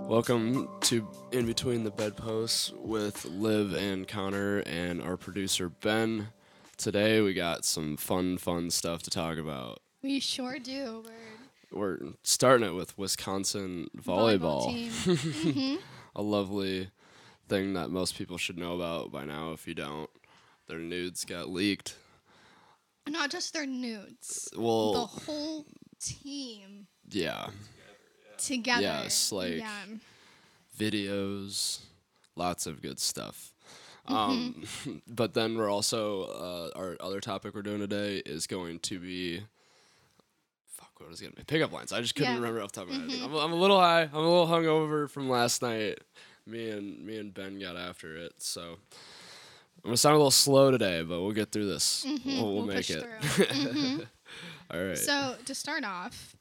Welcome to In Between the Bedposts with Liv and Conner and our producer Ben. Today we got some fun, fun stuff to talk about. We sure do. We're starting it with Wisconsin volleyball. volleyball team. Mm-hmm. A lovely thing that most people should know about by now. If you don't, their nudes got leaked. Not just their nudes. Well, the whole team yeah, together. Yes, like- yeah. videos, lots of good stuff. Um, but then we're also uh, our other topic we're doing today is going to be fuck what was it gonna be pickup lines. I just couldn't Yeah. remember off the top of my head. I'm, I'm a little high. I'm a little hungover from last night. Me and me and Ben got after it, so I'm gonna sound a little slow today, but we'll get through this. We'll, we'll We'll make it. Mhm. All right. So to start off,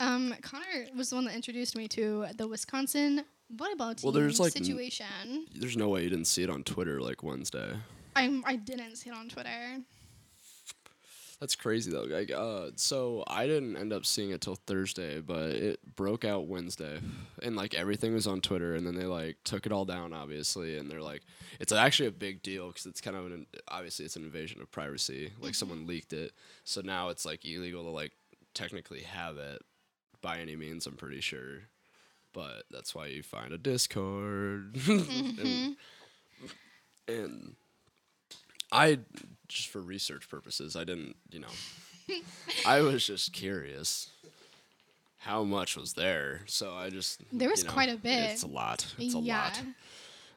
um, Conner was the one that introduced me to the Wisconsin volleyball team Well, there's, like, n- situation. There's no way you didn't see it on Twitter like Wednesday. I'm I didn't see it on Twitter. That's crazy though. Like, uh, so I didn't end up seeing it till Thursday, but it broke out Wednesday, and like everything was on Twitter, and then they like took it all down, obviously, and they're like, it's actually a big deal because it's kind of an obviously it's an invasion of privacy. Like someone leaked it, so now it's like illegal to like technically have it by any means. I'm pretty sure, but that's why you find a Discord, and, and I just for research purposes, I didn't, you know, I was just curious how much was there. So I just There was you know, quite a bit. It's a lot. It's a yeah. lot.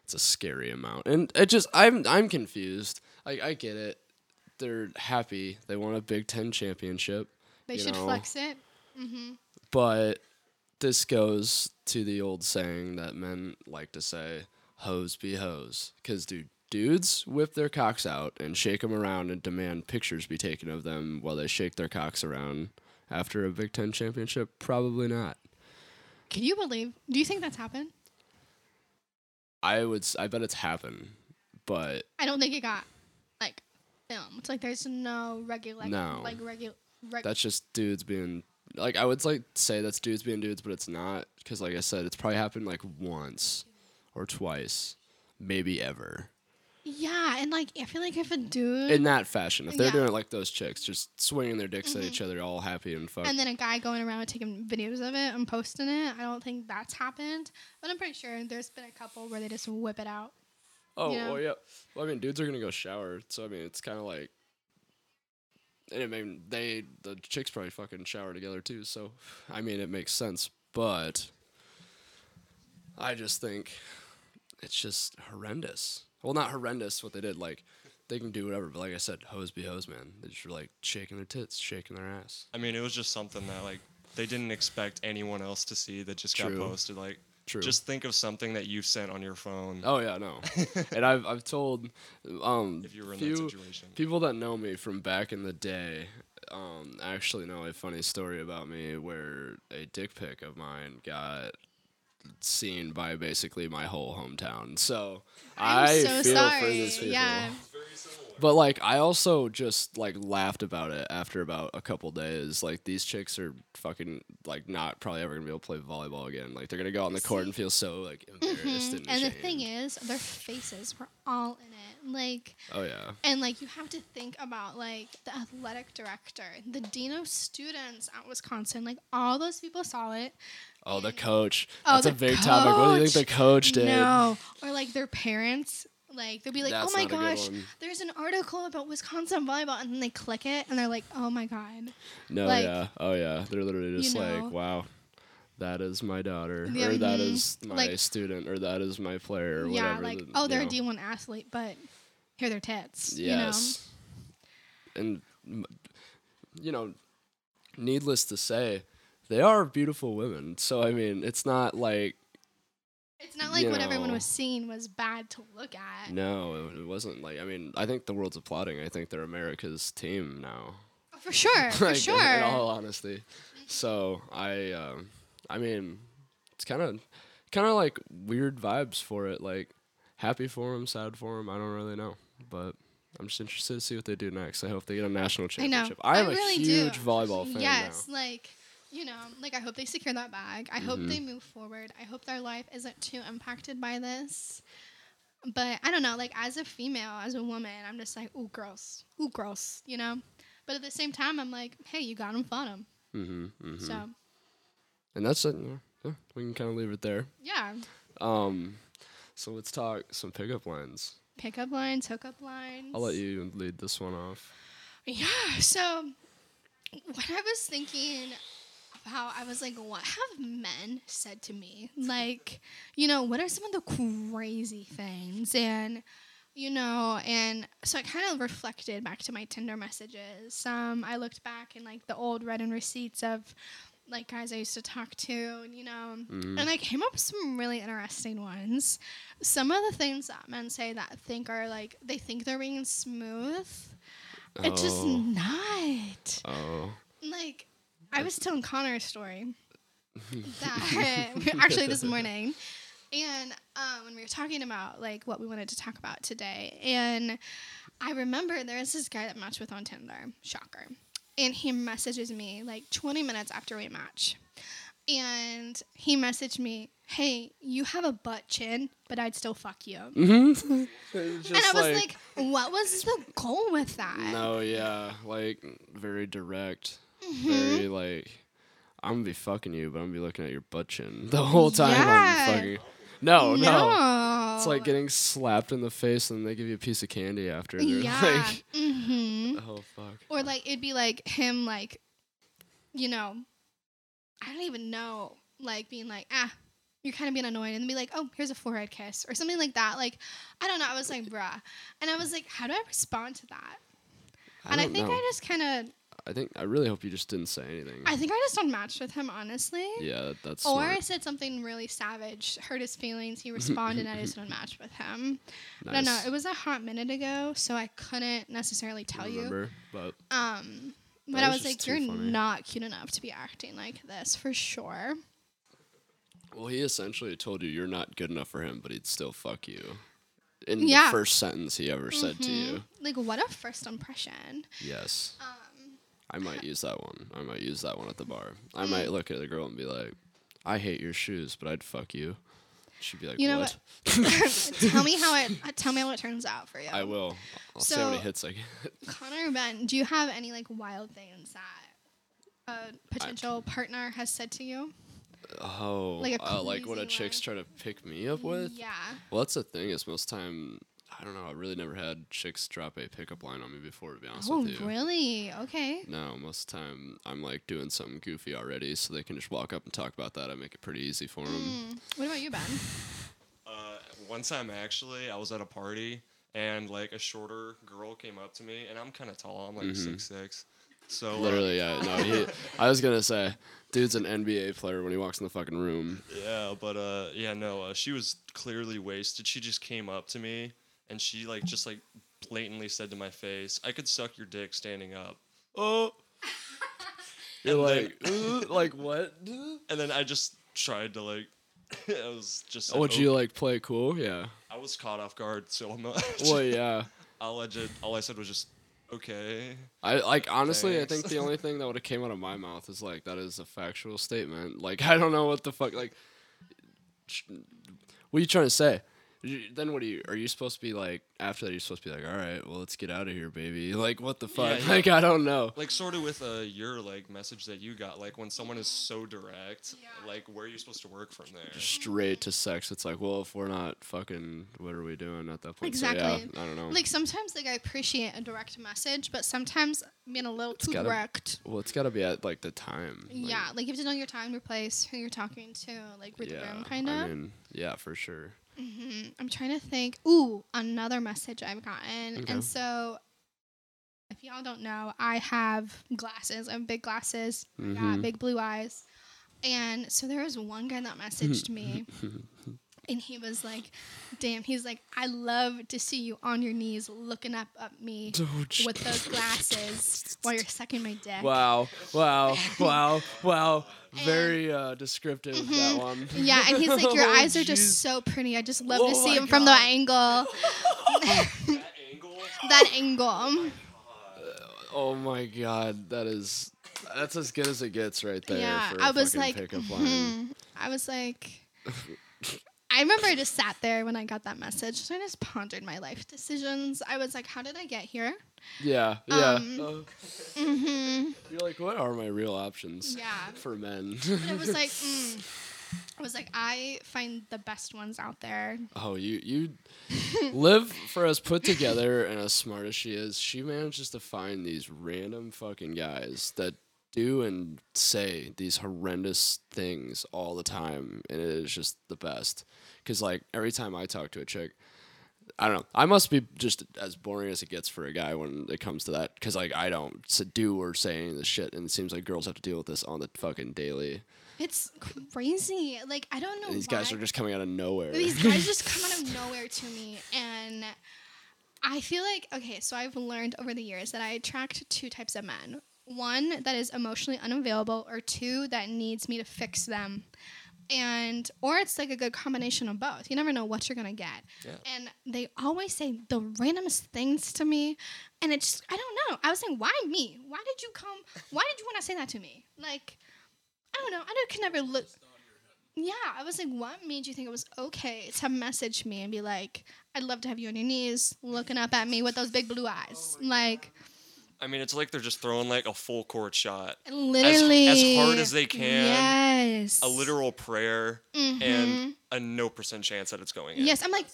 It's a scary amount, and it just I'm I'm confused. Like I get it. They're happy. They won a Big Ten championship, They should know. flex it. Mm-hmm. but this goes to the old saying that men like to say, "Hoes be hoes," because dude. Dudes whip their cocks out and shake them around and demand pictures be taken of them while they shake their cocks around after a Big Ten championship. Probably not. Can you believe? Do you think that's happened? I would. s- I bet it's happened, but I don't think it got like filmed. It's like there's no regular No. like regular. Reg- that's just dudes being like I would like say that's dudes being dudes, but it's not because like I said, it's probably happened like once or twice, maybe ever yeah, and like I feel like if a dude in that fashion. If they're Yeah. doing it like those chicks, just swinging their dicks at each mm-hmm. other, all happy and fucked. and then a guy going around taking videos of it and posting it, I don't think that's happened. But I'm pretty sure there's been a couple where they just whip it out. oh, yeah. well, yeah. Well, I mean, dudes are gonna go shower, so I mean, it's kind of like. And I mean, they the chicks probably fucking shower together too. So, I mean, it makes sense, but I just think it's just horrendous. Well, not horrendous what they did. Like they can do whatever, but like I said, hoes be hoes, man. They just were like shaking their tits, shaking their ass. I mean, it was just something that like they didn't expect anyone else to see that just True. got posted. Like, True. just think of something that you've sent on your phone oh yeah, no. and I've I've told um if you were in few, that situation. People that know me from back in the day um, actually know a funny story about me where a dick pic of mine got seen by basically my whole hometown. So I'm I so feel sorry. for these people. Yeah. But like I also just like laughed about it after about a couple days. Like these chicks are fucking like not probably ever gonna be able to play volleyball again. Like they're gonna go out on the court and feel so like embarrassed and, Mm-hmm. And the thing is, their faces were all in it. Like oh yeah. And like you have to think about like the athletic director, the dean of students at Wisconsin. Like all those people saw it. Oh, the coach. Oh, That's a big topic. What do you think the coach did? No, or like their parents. Like they'll be like, That's "Oh my not a good gosh, there's an article about Wisconsin volleyball," and then they click it and they're like, "Oh my god." No, Like, yeah. Oh, yeah. They're literally just like, know. wow, that is my daughter, Yeah, or that mhm. is my Like- student, or that is my player, or yeah, whatever. like the- oh, they're know. a D1 athlete, but here they're their tits. Yes. And, you know, needless to say, they are beautiful women. So, I mean, it's not like, You know, it's not like You what everyone was seeing was bad to look at. no, it, wasn't like, I mean, I think the world's applauding. I think they're America's team now. For sure, for like, in- sure. In all honesty. So I, um, I mean, it's kind of, kind of like weird vibes for it. Like happy for them, sad for them. I don't really know, but I'm just interested to see what they do next. I hope they get a national championship. I know. I am I a really do. huge volleyball fan yes, now. like you know, like I hope they secure that bag. I hope Mhm. they move forward. I hope their life isn't too impacted by this. But I don't know, like as a female, as a woman, I'm just like, ooh, gross, ooh, gross, you know. But at the same time, I'm like, hey, you got them, fought them. Mm-hmm, mm-hmm. So and that's it. yeah, yeah, we can kind of leave it there. yeah, Um, so let's talk some pickup lines. pickup lines, hookup lines. I'll let you lead this one off. Yeah. So when I was thinking about, I was like, what have men said to me? Like, you know, what are some of the crazy things? And, you know, and so I kind of reflected back to my Tinder messages. Um, I looked back in like the old read and receipts of like guys I used to talk to, and you know, Mhm. and I came up with some really interesting ones. Some of the things that men say that think are like they think they're being smooth. It's just Oh. not. Oh. Like, I was telling Conner a story that actually this morning, and um, when we were talking about like what we wanted to talk about today, and I remember there was this guy that matched with on Tinder, shocker, and he messages me like 20 minutes after we match, and he messaged me, "Hey, you have a butt chin, but I'd still fuck you." Mm-hmm. and I was like, "What was the goal with that?" no, yeah, like very direct, Mm-hmm. very like, I'm gonna be fucking you, but I'm gonna be looking at your butt chin the whole time Yeah. I'm fucking. No, no, no. It's like getting slapped in the face and they give you a piece of candy after. Yeah. like, mm-hmm. oh fuck. Or like it'd be like him like, you know, I don't even know, like being like ah. You're kind of being annoyed, and be like, "Oh, here's a forehead kiss," or something like that. Like, I don't know. I was like, "Bruh," and I was like, "How do I respond to that?" and I think know. I just kind of, I think I really hope you just didn't say anything. I think I just unmatched with him, honestly. yeah, that's Or I said something really savage, hurt his feelings. He responded, and I just unmatched with him. I don't know. It was a hot minute ago, so I couldn't necessarily tell you. Remember, but Um, but That I was was like, you're funny. not cute enough to be acting like this for sure. well, he essentially told you you're not good enough for him, but he'd still fuck you. In Yeah. the first sentence he ever said to you. Mhm. Like, what a first impression. Yes. Um, I might use that one. I might use that one at the bar. I might look at a girl and be like, I hate your shoes, but I'd fuck you. She'd be like, You know what? tell me how it. uh, Tell me how it turns out for you. I will. I'll see how many So- hits I get. Conner Ben, do you have any like wild things that a potential partner has said to you? Oh, Like uh, like what a chick's trying to pick me up with? Yeah. Well, that's the thing is most time, I don't know. I really never had chicks drop a pickup line on me before, to be honest Oh, with you. Oh really? Okay. No, most of the time I'm like doing something goofy already, so they can just walk up and talk about that. I make it pretty easy for them. Mm. What about you, Ben? Uh, one time actually, I was at a party and like a shorter girl came up to me, and I'm kind of tall. I'm like Mhm. six six. So uh, Literally, yeah. No, he, I was gonna say, dude's an NBA player when he walks in the fucking room. Yeah, but uh, yeah, no, uh, she was clearly wasted. She just came up to me and she like just like blatantly said to my face, "I could suck your dick standing up." Oh. You're And like, "Uh, like what? And then I just tried to like, I was just. said, Would "Oh." you like play cool? Yeah. I was caught off guard, so I'm not. Well, yeah. All I did, all I said was just, "Okay." I like honestly. I think the only thing that would have came out of my mouth is like that is a factual statement. Like I don't know what the fuck. Like, sh- what are you trying to say? You- Then what are you? Are you supposed to be like after that? You're supposed to be like, all right, well, let's get out of here, baby. Like what the fuck? yeah. Like I don't know. Like sort of with uh, your like message that you got, like when someone is so direct, Yeah. like where are you supposed to work from there? Straight to sex. It's like, well, if we're not fucking, what are we doing at that point? So, Exactly. yeah, I don't know. Like sometimes like I appreciate a direct message, but sometimes being a little too gotta- direct. well, it's got to be at like the time. like, yeah, like you have to know your time, your place, who you're talking to, like read the yeah. room, kind of. I mean, yeah, for sure. Hmm I'm trying to think. Ooh, another message I've gotten, Okay. and so if y'all don't know, I have glasses. I have big glasses. Got Mhm. big blue eyes, and so there was one guy that messaged me. And he was like, "Damn!" He's like, "I love to see you on your knees, looking up at me with those glasses while you're sucking my dick." Wow, wow, wow, wow. Very uh, descriptive, that one. Mm-hmm. Yeah, and he's like, "Your Oh, eyes are jeez. just so pretty. I just love Oh to see my them from the God. angle." that angle. that angle. Oh my god, that is that's as good as it gets right there. yeah, for a I was fucking like, pickup line. hmm. I was like, I remember I just sat there when I got that message. So I just pondered my life decisions. I was like, how did I get here? Yeah, yeah. Um, Uh, hmm you're like, what are my real options Yeah. for men? But it was like, mm. I was like, I find the best ones out there. oh, you you live for as put together and as smart as she is. She manages to find these random fucking guys that do and say these horrendous things all the time, and it is just the best. Cause like every time I talk to a chick, I don't know. I must be just as boring as it gets for a guy when it comes to that. Cause like I don't do or say any of this shit, and it seems like girls have to deal with this on the fucking daily. It's crazy. Like I don't know. And these why. guys are just coming out of nowhere. These guys just come out of nowhere to me, and I feel like okay. So I've learned over the years that I attract two types of men: one that is emotionally unavailable, or two that needs me to fix them. And or it's like a good combination of both. You never know what you're gonna get. Yeah. And they always say the randomest things to me, and it's I don't know. I was saying, why me? Why did you come? Why did you want to say that to me? Like, I don't know. I don't- can never look. Yeah, I was like, what made you think it was okay to message me and be like, I'd love to have you on your knees looking up at me with those big blue eyes? Like, I mean, it's like they're just throwing like a full court shot, literally. as hard as they can, Yes. a literal prayer, Mhm. and a no percent chance that it's going in. Yes, I'm like,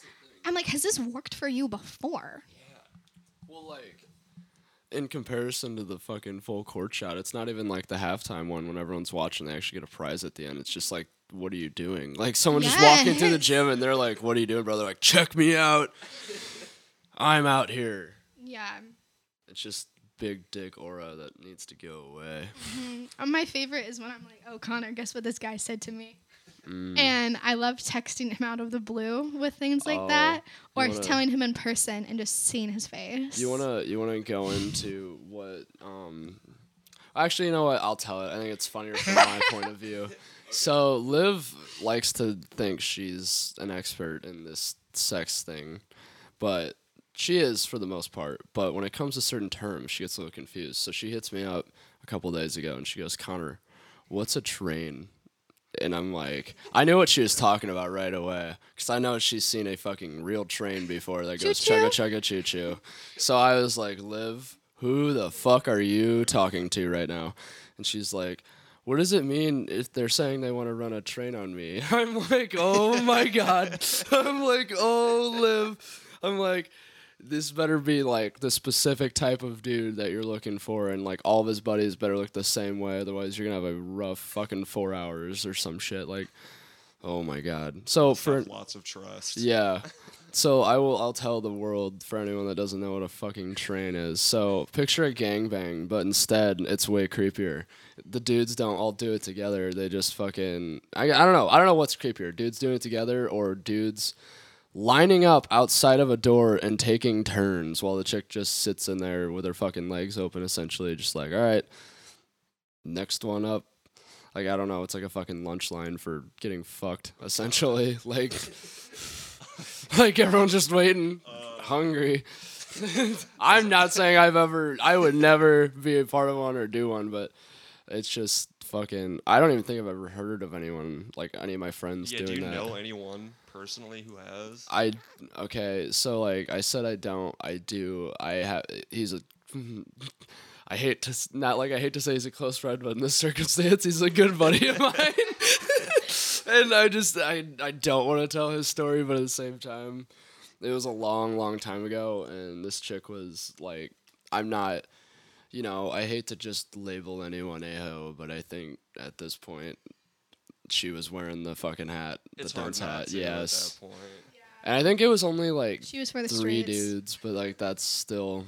I'm like, has this worked for you before? Yeah. Well, like in comparison to the fucking full court shot, it's not even like the halftime one when everyone's watching. They actually get a prize at the end. It's just like, what are you doing? Like someone just walking through the gym and they're like, "What are you doing, brother?" Like, check me out. I'm out here. Yeah. It's just big dick aura that needs to go away. Mhm. Uh, My favorite is when I'm like, oh, Conner, guess what this guy said to me? Mm. And I love texting him out of the blue with things like Oh, that, or wanna- telling him in person and just seeing his face. You wanna you wanna go into what? Um, actually, you know what? I'll tell it. I think it's funnier from my point of view. So Liv likes to think she's an expert in this sex thing, but she is for the most part. But when it comes to certain terms, she gets a little confused. So she hits me up a couple days ago and she goes, "Conner, what's a train?" And I'm like, I knew what she was talking about right away because I know she's seen a fucking real train before that goes chugga chugga choo choo. So I was like, Liv, who the fuck are you talking to right now? And she's like, what does it mean if they're saying they want to run a train on me? I'm like, oh my god. I'm like, oh, Liv. I'm like, this better be like the specific type of dude that you're looking for, and like all of his buddies better look the same way. Otherwise, you're gonna have a rough fucking four hours or some shit. Like, oh my god. So for Have lots of trust. yeah. So I will I'll tell the world for anyone that doesn't know what a fucking train is. So picture a gangbang, but instead it's way creepier. The dudes don't all do it together. They just fucking I, I don't know. I don't know what's creepier. Dudes doing it together or dudes lining up outside of a door and taking turns while the chick just sits in there with her fucking legs open essentially just like, "All right. Next one up." Like I don't know, it's like a fucking lunch line for getting fucked essentially. like like everyone's just waiting, uh. hungry. I'm not saying I've ever, I would never be a part of one or do one, but it's just fucking. I don't even think I've ever heard of anyone like any of my friends Yeah, do doing you that. know anyone personally who has? I okay, so like I said, I don't. I do. I have. He's a. I hate to not like I hate to say he's a close friend, but in this circumstance, he's a good buddy of mine. and I just I I don't want to tell his story, but at the same time, it was a long, long time ago, and this chick was like, I'm not. You know, I hate to just label anyone a hoe, but I think at this point, she was wearing the fucking hat, It's the hard dunce not hat. to Yes, at that point. and I think it was only like She was for the three streets. dudes, but like that's still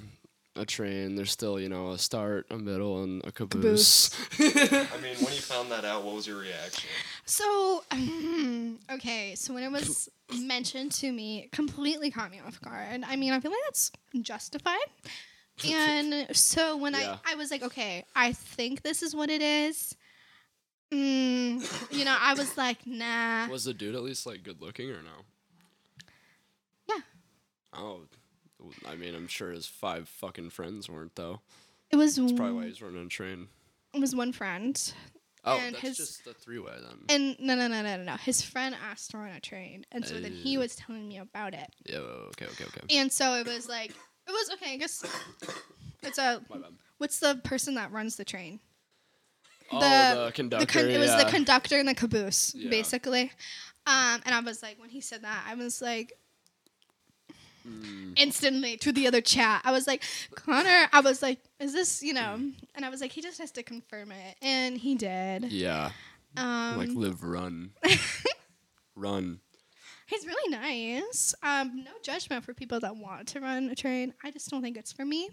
a train. There's still you know a start, a middle, and a Caboose. caboose. I mean, when you found that out, what was your reaction? So, okay, so when it was mentioned to me, it completely caught me off guard. I mean, I feel like that's justified. And so when Yeah. I, I was like, okay, I think this is what it is. Mm, you know, I was like, nah. was the dude at least like good looking or no? Yeah. Oh, I mean, I'm sure his five fucking friends weren't though. It was That's probably why he's running a train. it was one friend. Oh, And that's his- just a three-way then. And no no no no no no. His friend asked to run a train. And so then he Oh. was telling me about it. yeah. Okay. Okay. Okay. And so it was like it was okay, I guess it's a what's the person that runs the train? Oh, the- the conductor. the con- it was yeah. the conductor and the caboose, Yeah. basically. Um, and I was like, when he said that, I was like, Mm. instantly to the other chat, I was like, Conner, I was like, is this, you know? And I was like, he just has to confirm it, and he did. Yeah. Um, like Liv, run, run. he's really nice. Um, no judgment for people that want to run a train. I just don't think it's for me.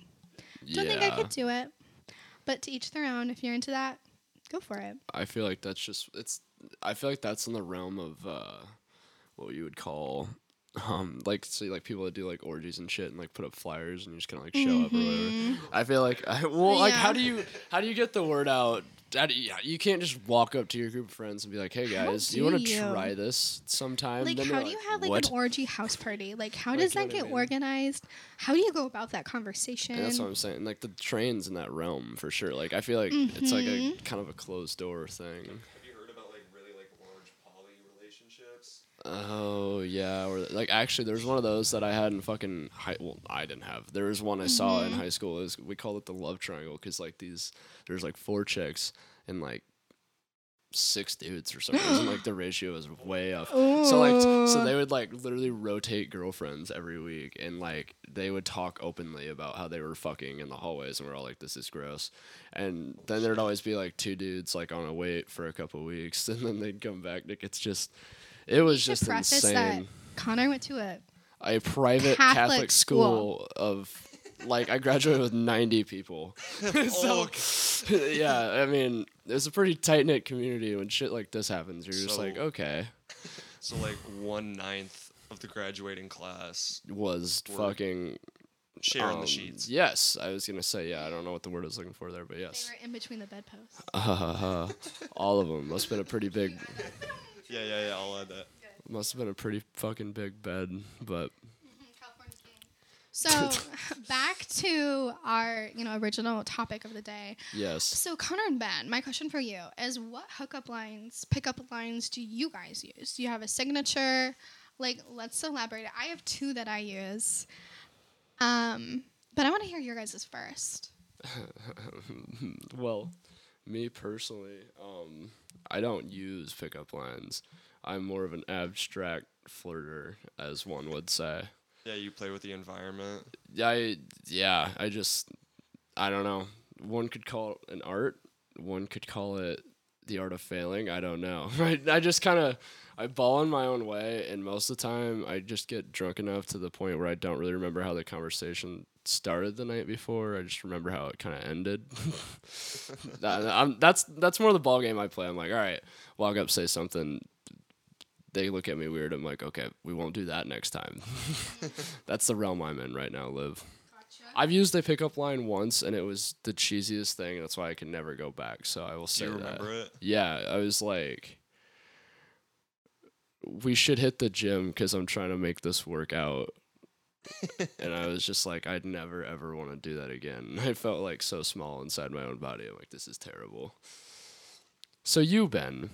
Don't yeah. think I could do it. But to each their own. If you're into that, go for it. I feel like that's just it's. I feel like that's in the realm of uh, what you would call, um, like say like people that do like orgies and shit and like put up flyers and you just kind of like show up or whatever. I feel like I, well, like how do you how do you get the word out? How do you, can't just walk up to your group of friends and be like, "Hey guys, do you want to you? try this sometime?" Like, how do you have like "What?" an orgy house party? Like, how Like, does that what I get mean? organized? How do you go about that conversation? And that's what I'm saying. Like the trains in that realm for sure. Like I feel like it's like a Mm-hmm. kind of a closed door thing. Have you heard about like really like large poly relationships? Oh yeah, or like actually, there's one of those that I had in fucking high. Well, I didn't have. There was one I saw Mm-hmm. in high school. Is we called it the love triangle because like these, there's like four chicks and like six dudes for some reason. like the ratio is way off. So like, so they would like literally rotate girlfriends every week, and like they would talk openly about how they were fucking in the hallways, and we're all like, "This is gross." And then there'd always be like two dudes like on a wait for a couple weeks, and then they'd come back. Like it's just, it was just preface insane. that Conner went to a A private Catholic Catholic, school. school of. Like I graduated with 90 people. Oh, so yeah, I mean, it's a pretty tight knit community. When shit like this happens, you're just like, okay, So like one ninth of the graduating class was fucking sharing Um, the sheets. Yes, I was gonna say yeah. I don't know what the word I was looking for there, but they yes, were in between the bedposts. all of them must have been a pretty big, Yeah, yeah, yeah. I'll add that. must have been a pretty fucking big bed. But So back to our you know original topic of the day. yes, So Conner and Ben, my question for you is: What hookup lines, pickup lines do you guys use? Do you have a signature? Like, let's elaborate. I have two that I use. Um, but I want to hear your guys' first. well, me personally, um, I don't use pickup lines. I'm more of an abstract flirter, as one would say. Yeah, you play with the environment. I yeah, I just I don't know. One could call it an art. One could call it the art of failing. I don't know. I I just kind of I ball in my own way, and most of the time I just get drunk enough to the point where I don't really remember how the conversation started the night before. I just remember how it kind of ended. That- that's that's more the ball game I play. I'm like, all right, walk up, say something. They look at me weird. I'm like, okay, we won't do that next time. That's the realm I'm in right now, Liv. I've used a pickup line once, and it was the cheesiest thing. That's why I can never go back. So I will say you that. remember it? Yeah, I was like, we should hit the gym because I'm trying to make this work out. and I was just like, I'd never ever want to do that again. I felt like so small inside my own body. I'm like, this is terrible. So you, Ben,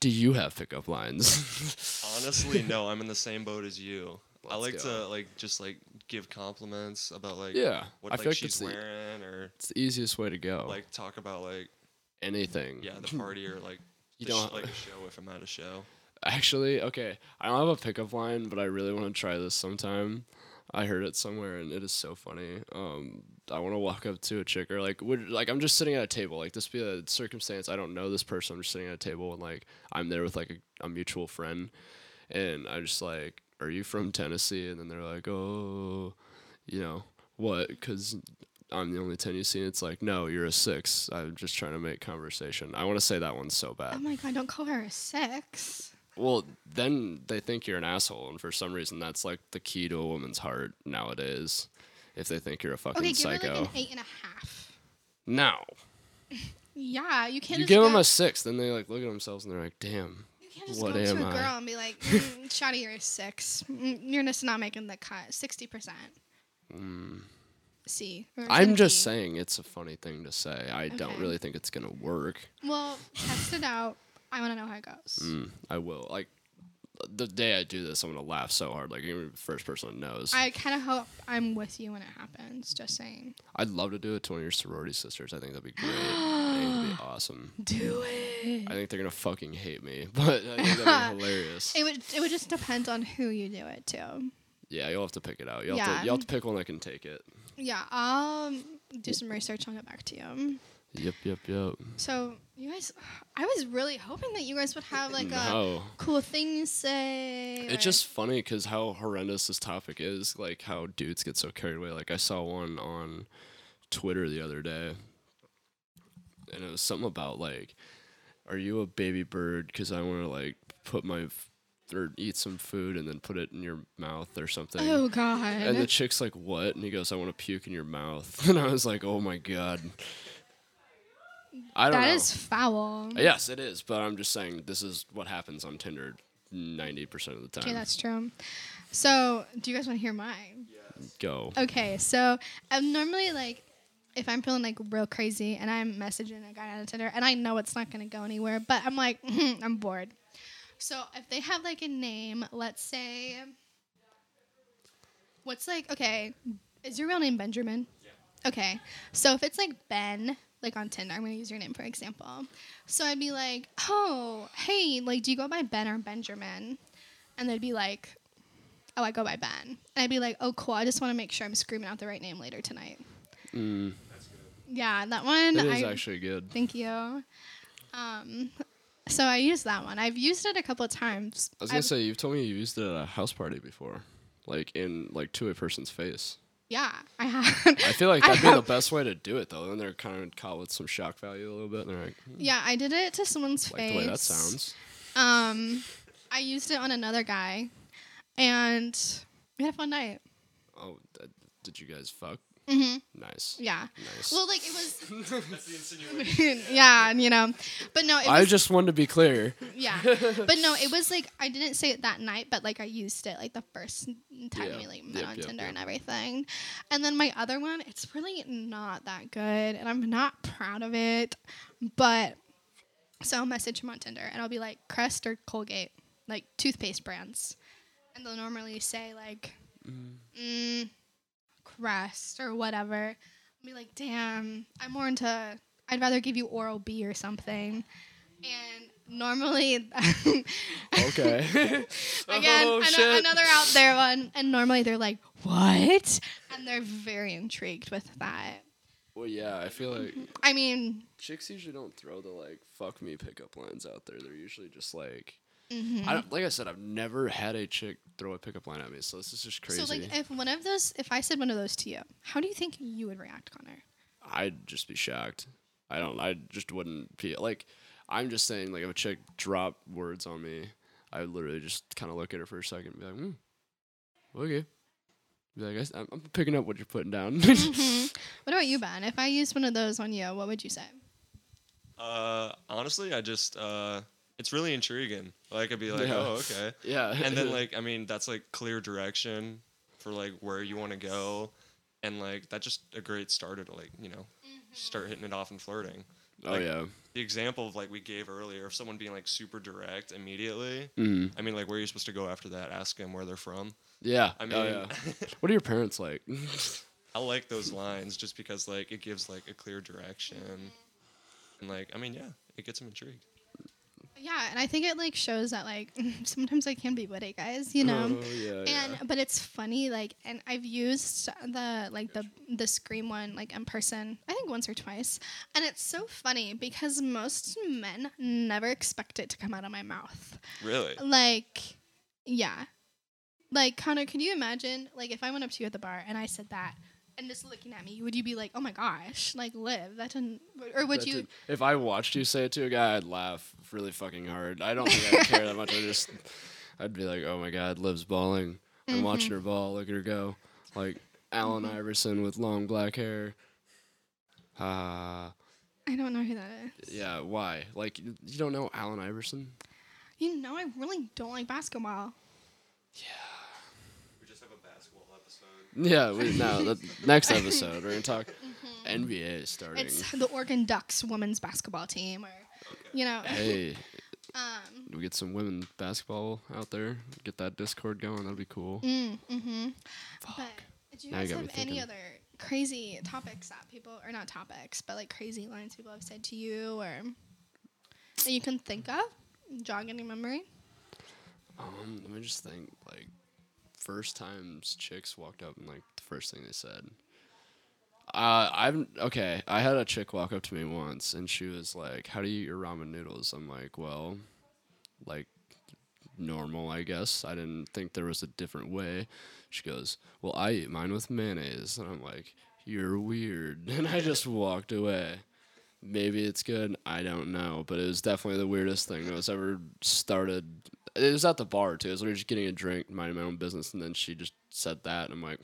do you have pickup lines? Honestly, no. I'm in the same boat as you. I like go. to like just like give compliments about like yeah, what I like feel like she's the, wearing or it's the easiest way to go. like talk about like anything. yeah the party or like You don't- like a show if I'm at a show. Actually, okay, I don't have a pickup line, but I really want to try this sometime. I heard it somewhere, and it is so funny. Um, I want to walk up to a chick or like, would like I'm just sitting at a table. Like this be a circumstance. I don't know this person. I'm just sitting at a table, and like I'm there with like a, a mutual friend, and I just like, are you from Tennessee? And then they're like, oh, you know what? Because I'm the only ten you see. It's like, no, you're a six. I'm just trying to make conversation. I want to say that one so bad. Oh my god! Don't call her a six. Well, then they think you're an asshole, and for some reason, that's like the key to a woman's heart nowadays. If they think you're a fucking Okay, give psycho. her like an eight and a half. no, Yeah, you can't. you just give them a six, then they like look at themselves and they're like, "Damn." Can't just what go to a a I? girl and be like, mm, "Shawty, you're a six. Mm, You're just not making the cut. Sixty percent." C. or I'm just saying it's a funny thing to say. I don't really think it's gonna work. Well, test it out. I want to know how it goes. Mm, I will. Like the day I do this, I'm gonna laugh so hard. Like you're the first person that knows. I kind of hope I'm with you when it happens. Just saying. I'd love to do it to one of your sorority sisters. I think that'd be great. I think it'd be awesome. Do it. I think they're gonna fucking hate me, but I think that'd be hilarious. It would. It would just depend on who you do it to. Yeah, you'll have to pick it out. You'll, have Yeah. to, you'll have to pick one that can take it. Yeah. I'll do some research on it back to you. Yep, yep, yep. So you guys, I was really hoping that you guys would have like a cool thing to say. It's just funny because how horrendous this topic is. Like how dudes get so carried away. Like I saw one on Twitter the other day, and it was something about like, "Are you a baby bird? Because I want to like put my f- or eat some food and then put it in your mouth or something." Oh God. And the chick's like, "What?" And he goes, "I want to puke in your mouth." And I was like, "Oh my god." I don't That know. is foul. Yes, it is, but I'm just saying this is what happens on Tinder 90% of the time. Okay, that's true. So, do you guys want to hear mine? Go. Okay, so I'm normally like, if I'm feeling like real crazy and I'm messaging a guy on Tinder and I know it's not gonna go anywhere, but I'm like, I'm bored. So if they have like a name, let's say, what's like, okay, is your real name Benjamin? Yeah. Okay, so if it's like Ben, like on Tinder, I'm gonna use your name for example. So I'd be like, oh, hey, like, do you go by Ben or Benjamin? And they'd be like, oh, I go by Ben. And I'd be like, oh, cool. I just want to make sure I'm screaming out the right name later tonight. Mm, Yeah, that one. it is I, actually good. Thank you. Um, so I used that one. I've used it a couple of times. I was gonna I've- say you've told me you used it at a house party before, like in like to a person's face. yeah, I have. I feel like that'd be the best way to do it though. Then they're kind of caught with some shock value a little bit. And they're like, "Hmm, Yeah, I did it to someone's like face. the way that sounds. Um, I used it on another guy, and we had a fun night. Oh, that, did you guys fuck? Hmm Nice. Yeah. Nice. Well, like it was. That's the insinuation. yeah, you know, but no, it I just wanted to be clear. Yeah. But no, it was like I didn't say it that night, but like I used it like the first time Yeah. we like met Yep, on yep, Tinder yep. and everything. And then my other one, it's really not that good and I'm not proud of it. But so I'll message him on Tinder and I'll be like Crest or Colgate, like toothpaste brands. And they'll normally say like mm, Crest or whatever. I'll be like, damn, I'm more into I'd rather give you Oral B or something. And normally Okay. Again, oh, shit. another out there one. And normally they're like, what? And they're very intrigued with that. Well, yeah, I feel like mm-hmm. I mean, chicks usually don't throw the like "fuck me" pickup lines out there. They're usually just like, mhm. I don't, like I said, I've never had a chick throw a pickup line at me, so this is just crazy. so like if one of those, if I said one of those to you, how do you think you would react, Conner? I'd just be shocked. I don't. I just wouldn't be like. I'm just saying, like, if a chick dropped words on me, I would literally just kind of look at her for a second and be like, hmm, okay. Be like, I s- I'm, I'm picking up what you're putting down. Mhm. What about you, Ben? If I used one of those on you, what would you say? Uh, honestly, I just uh, it's really intriguing. Like I'd be like, Yeah. oh okay, yeah. and then like I mean that's like clear direction for like where you want to go, and like that's just a great starter to like you know start hitting it off and flirting. oh yeah. The example of like we gave earlier of someone being like super direct immediately. Mm. I mean, like where are you supposed to go after that? Ask them where they're from. Yeah. I mean, oh, yeah. What are your parents like? I like those lines just because like it gives like a clear direction, and like I mean, yeah, it gets them intrigued. Yeah, and I think it like shows that like sometimes I can be witty, guys. You know. Oh, yeah, and yeah. but it's funny like and i've used the like the the scream one like in person i think once or twice and it's so funny because most men never expect it to come out of my mouth Really? like yeah like conner can you imagine like if i went up to you at the bar and i said that and just looking at me would you be like oh my gosh like Liv that didn't or would That you did- if I watched you say it to a guy, I'd laugh really fucking hard. I don't think I'd care that much. I just, I'd be like, oh my god, Liv's balling. I'm Mm-hmm. watching her ball. Look at her go. Like Allen Iverson with long black hair. Ah, i don't know who that is yeah. Why? Like you you don't know Allen Iverson? you know i really don't like basketball We just have a basketball episode. Yeah, we no. The next episode we're gonna talk NBA starting. It's the Oregon Ducks women's basketball team, or you know. hey, Um, we get some women basketball out there. Get that Discord going. That'd be cool. mm, mm-hmm. Fuck. But do you Now guys have any other crazy topics that people, or not topics, but like crazy lines people have said to you, or that you can think of? Jog any memory? Um, let me just think. Like, first times chicks walked up and like the first thing they said. Uh, I'm okay. I had a chick walk up to me once and she was like, "How do you eat your ramen noodles?" I'm like, "Well, like normal, I guess. I didn't think there was a different way." She goes, "Well, I eat mine with mayonnaise," and I'm like, "You're weird," and I just walked away. Maybe it's good. I don't know, but it was definitely the weirdest thing that was ever started. It was at the bar too. I was literally just getting a drink, minding my own business, and then she just said that, and I'm like,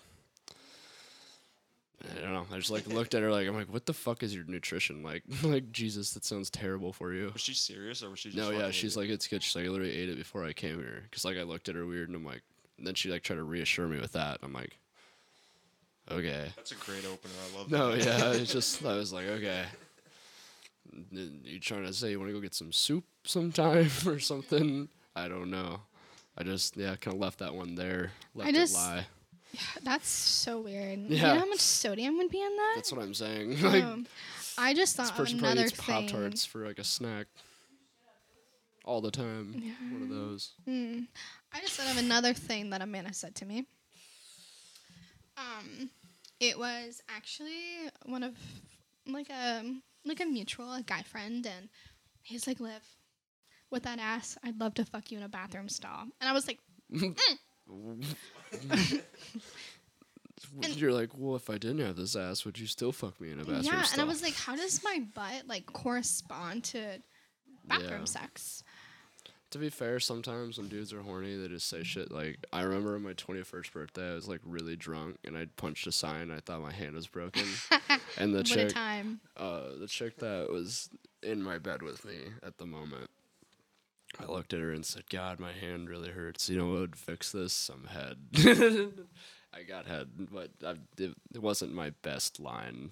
I don't know. I just like looked at her like I'm like, what the fuck is your nutrition like? like Jesus, that sounds terrible for you. Was she serious or was she? Just No, yeah, she's like, it's good. She's like, I literally ate it before I came here, cause like I looked at her weird, and I'm like, and then she like tried to reassure me with that. I'm like, okay. That's a great opener. I love. No, that. yeah, it's just I was like, okay. You trying to say you want to go get some soup sometime or something? I don't know. I just yeah, kind of left that one there. Left just- it lie. Yeah, That's so weird. You Yeah. know how much sodium would be in that? That's what I'm saying. like Um, I just this thought of person probably eats Pop. Tarts for like a snack all the time. One of those. Hmm. I just thought of another thing that Amanda said to me. Um, it was actually one of like a like a mutual a guy friend, and he's like, "Liv, with that ass, I'd love to fuck you in a bathroom stall." And I was like, You're like, well, if I didn't have this ass, would you still fuck me in a bathroom stall? "Yeah," and I was like, "How does my butt like correspond to bathroom Yeah. sex?" To be fair, sometimes when dudes are horny, they just say shit like, I remember on my 21st birthday, I was like really drunk and I punched a sign. I thought my hand was broken. and the chick, uh, the chick that was in my bed with me at the moment, I looked at her and said, God, my hand really hurts. You know what would fix this? Some head. I got head, but I, it, it wasn't my best line.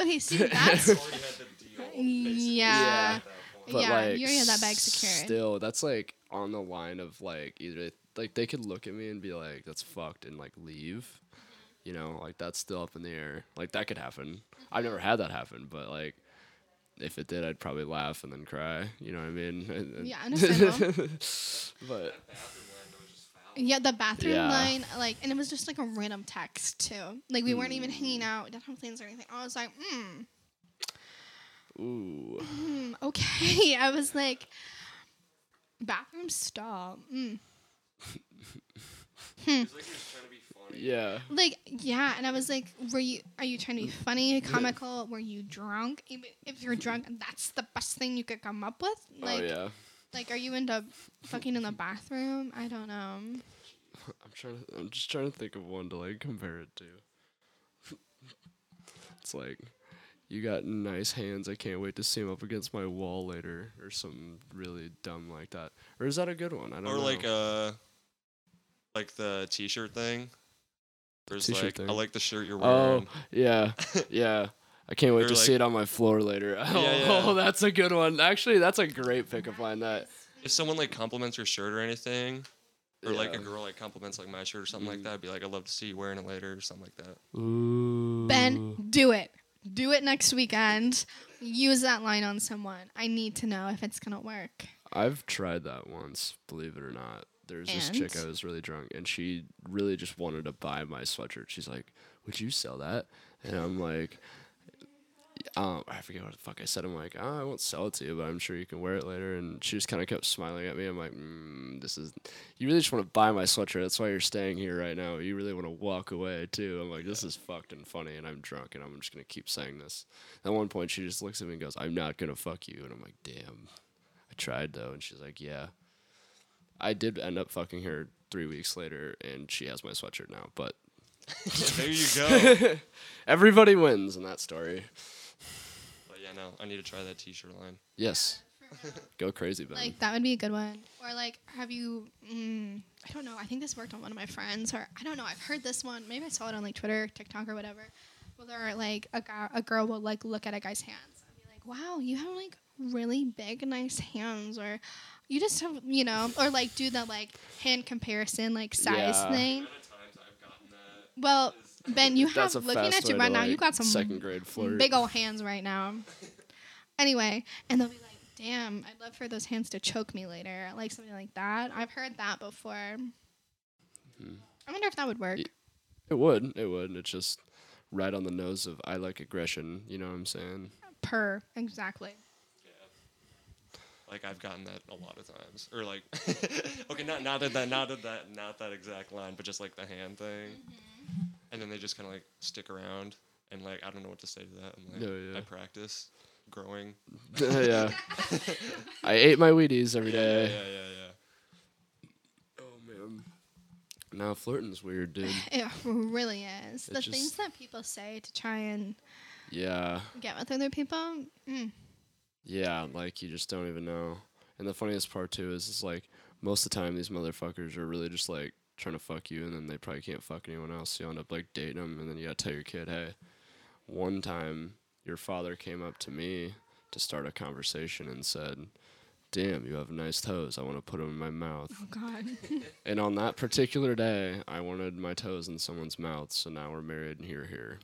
Okay, see that's Already had the deal. basically, Yeah. at that point. But yeah, like, you already had that bag secured. Still, that's like on the line of like either like they could look at me and be like, "That's fucked," and like leave. You know, like that's still up in the air. Like that could happen. I've never had that happen, but like if it did, I'd probably laugh and then cry. You know what I mean? Yeah, understandable. but Yeah, the bathroom Yeah. line, like, and it was just like a random text too. Like we weren't even hanging out, didn't have plans or anything. I was like, hmm, ooh, hmm, okay. I was like, bathroom stall. Mm. It's like he was trying to be funny. yeah. Like, yeah, and I was like, were you? Are you trying to be funny, comical? Were you drunk? If you're drunk, that's the best thing you could come up with. Like, oh yeah. like, are you into fucking in the bathroom? I don't know. I'm trying. To, I'm just trying to think of one to like compare it to. it's like, you got nice hands. I can't wait to see them up against my wall later, or something really dumb like that. Or is that a good one? I don't know. Or know. like uh, like the T-shirt thing. There's T-shirt like thing. I like the shirt you're wearing. oh wearing. yeah, yeah. I can't wait Or to see it on my floor later. Yeah, Oh, yeah. that's a good one. Actually, that's a great pick pickup line. That If someone like compliments your shirt or anything, or like a girl like compliments like my shirt or something Mm. like that, I'd be like, I'd love to see you wearing it later or something like that. Ooh. Ben, do it. Do it next weekend. Use that line on someone. I need to know if it's gonna work. I've tried that once, believe it or not. There's this chick I was really drunk, and she really just wanted to buy my sweatshirt. She's like, "Would you sell that?" And I'm like, um, I forget what the fuck I said. I'm like, oh, I won't sell it to you, but I'm sure you can wear it later. And she just kind of kept smiling at me. I'm like, mm, this is, you really just want to buy my sweatshirt. That's why you're staying here right now. You really want to walk away too. I'm like, this is fucking funny, and I'm drunk, and I'm just gonna keep saying this. At one point, she just looks at me and goes, "I'm not gonna fuck you," and I'm like, damn. I tried though, and she's like, yeah. I did end up fucking her three weeks later, and she has my sweatshirt now. But there you go. everybody wins in that story. but yeah, no, I need to try that T-shirt line. Yes. Go crazy, Ben. Like that would be a good one. Or like, have you? Mm, I don't know. I think this worked on one of my friends, or I don't know. I've heard this one. Maybe I saw it on like Twitter, TikTok, or whatever. Where they're like a guy, a girl will like look at a guy's hands and be like, "Wow, you have like really big, nice hands," or you just have, you know, or like do the like hand comparison, like size Yeah. thing. amount of times I've gotten that. Well, Ben, you have looking at you right to, now. You got some second grade flirt. big old hands right now. Anyway, and they'll be like, "Damn, I'd love for those hands to choke me later," like something like that. I've heard that before. Hmm. I wonder if that would work. Y- It would. It would. It's just right on the nose of I like aggression. You know what I'm saying? Per exactly. Yeah. Like I've gotten that a lot of times, or like, okay, not not at that, not that, not that exact line, but just like the hand thing, mm-hmm. and then they just kind of like stick around, and like I don't know what to say to that. I'm like, Yeah, yeah. I practice growing. yeah. I ate my Wheaties every day. Yeah, yeah, yeah, yeah. Oh man. Now flirting's weird, dude. It really is. It the things that people say to try and Yeah. get with other people. Mm. Yeah, like you just don't even know. And the funniest part too is it's like most of the time these motherfuckers are really just like trying to fuck you and then they probably can't fuck anyone else. So you end up like dating them and then you gotta tell your kid, hey, one time your father came up to me to start a conversation and said, damn, you have nice toes. I want to put them in my mouth. Oh God. And on that particular day, I wanted my toes in someone's mouth. So now we're married and here, here.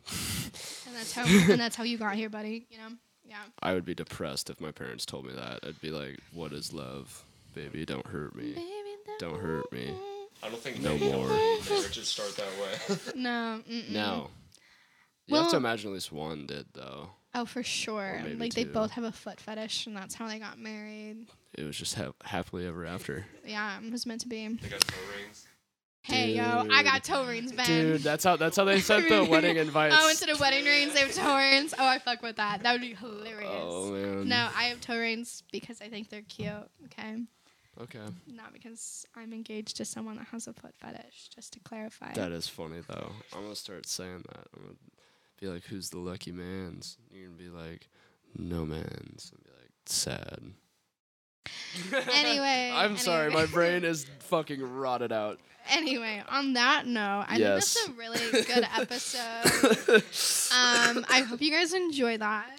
and that's how. and that's how you got here, buddy. You know. Yeah. I would be depressed if my parents told me that. I'd be like, what is love? Baby, don't hurt me. Baby, Don't hurt me. I don't think No more. marriages start that way. No. Mm-mm. No. You have to imagine at least one did, though. Oh, for sure. maybe Like they both have a foot fetish, and that's how they got married. It was just ha- happily ever after. Yeah, it was meant to be. they got toe rings. Hey, yo, I got toe rings, Ben. Dude, that's how that's how they sent the wedding invites. Oh, instead of wedding rings, they have toe rings. Oh, I fuck with that. That would be hilarious. Oh, man. No, I have toe rings because I think they're cute. Okay, Okay. not because I'm engaged to someone that has a foot fetish. Just to clarify. That is funny though. I'm gonna start saying that. Be like, "Who's the lucky man's?" You're gonna be like, "No man's." And be like, "Sad." Anyway, I'm sorry, my brain is fucking rotted out. Anyway, on that note, I Yes. think that's a really good episode. um, I hope you guys enjoy that.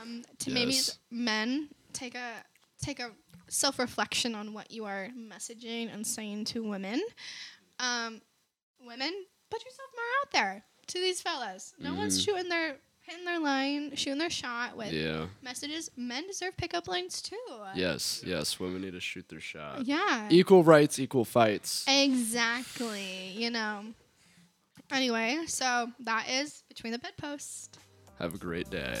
Um, to maybe men take a take a self reflection on what you are messaging and saying to women. Um, women, put yourself more out there to these fellas. No mm-hmm. one's shooting their hitting their line, shooting their shot with yeah. messages. Men deserve pickup lines too. Yes, yes. Women need to shoot their shot. Yeah. Equal rights, equal fights. Exactly. You know. Anyway, so that is Between the bedpost. Have a great day.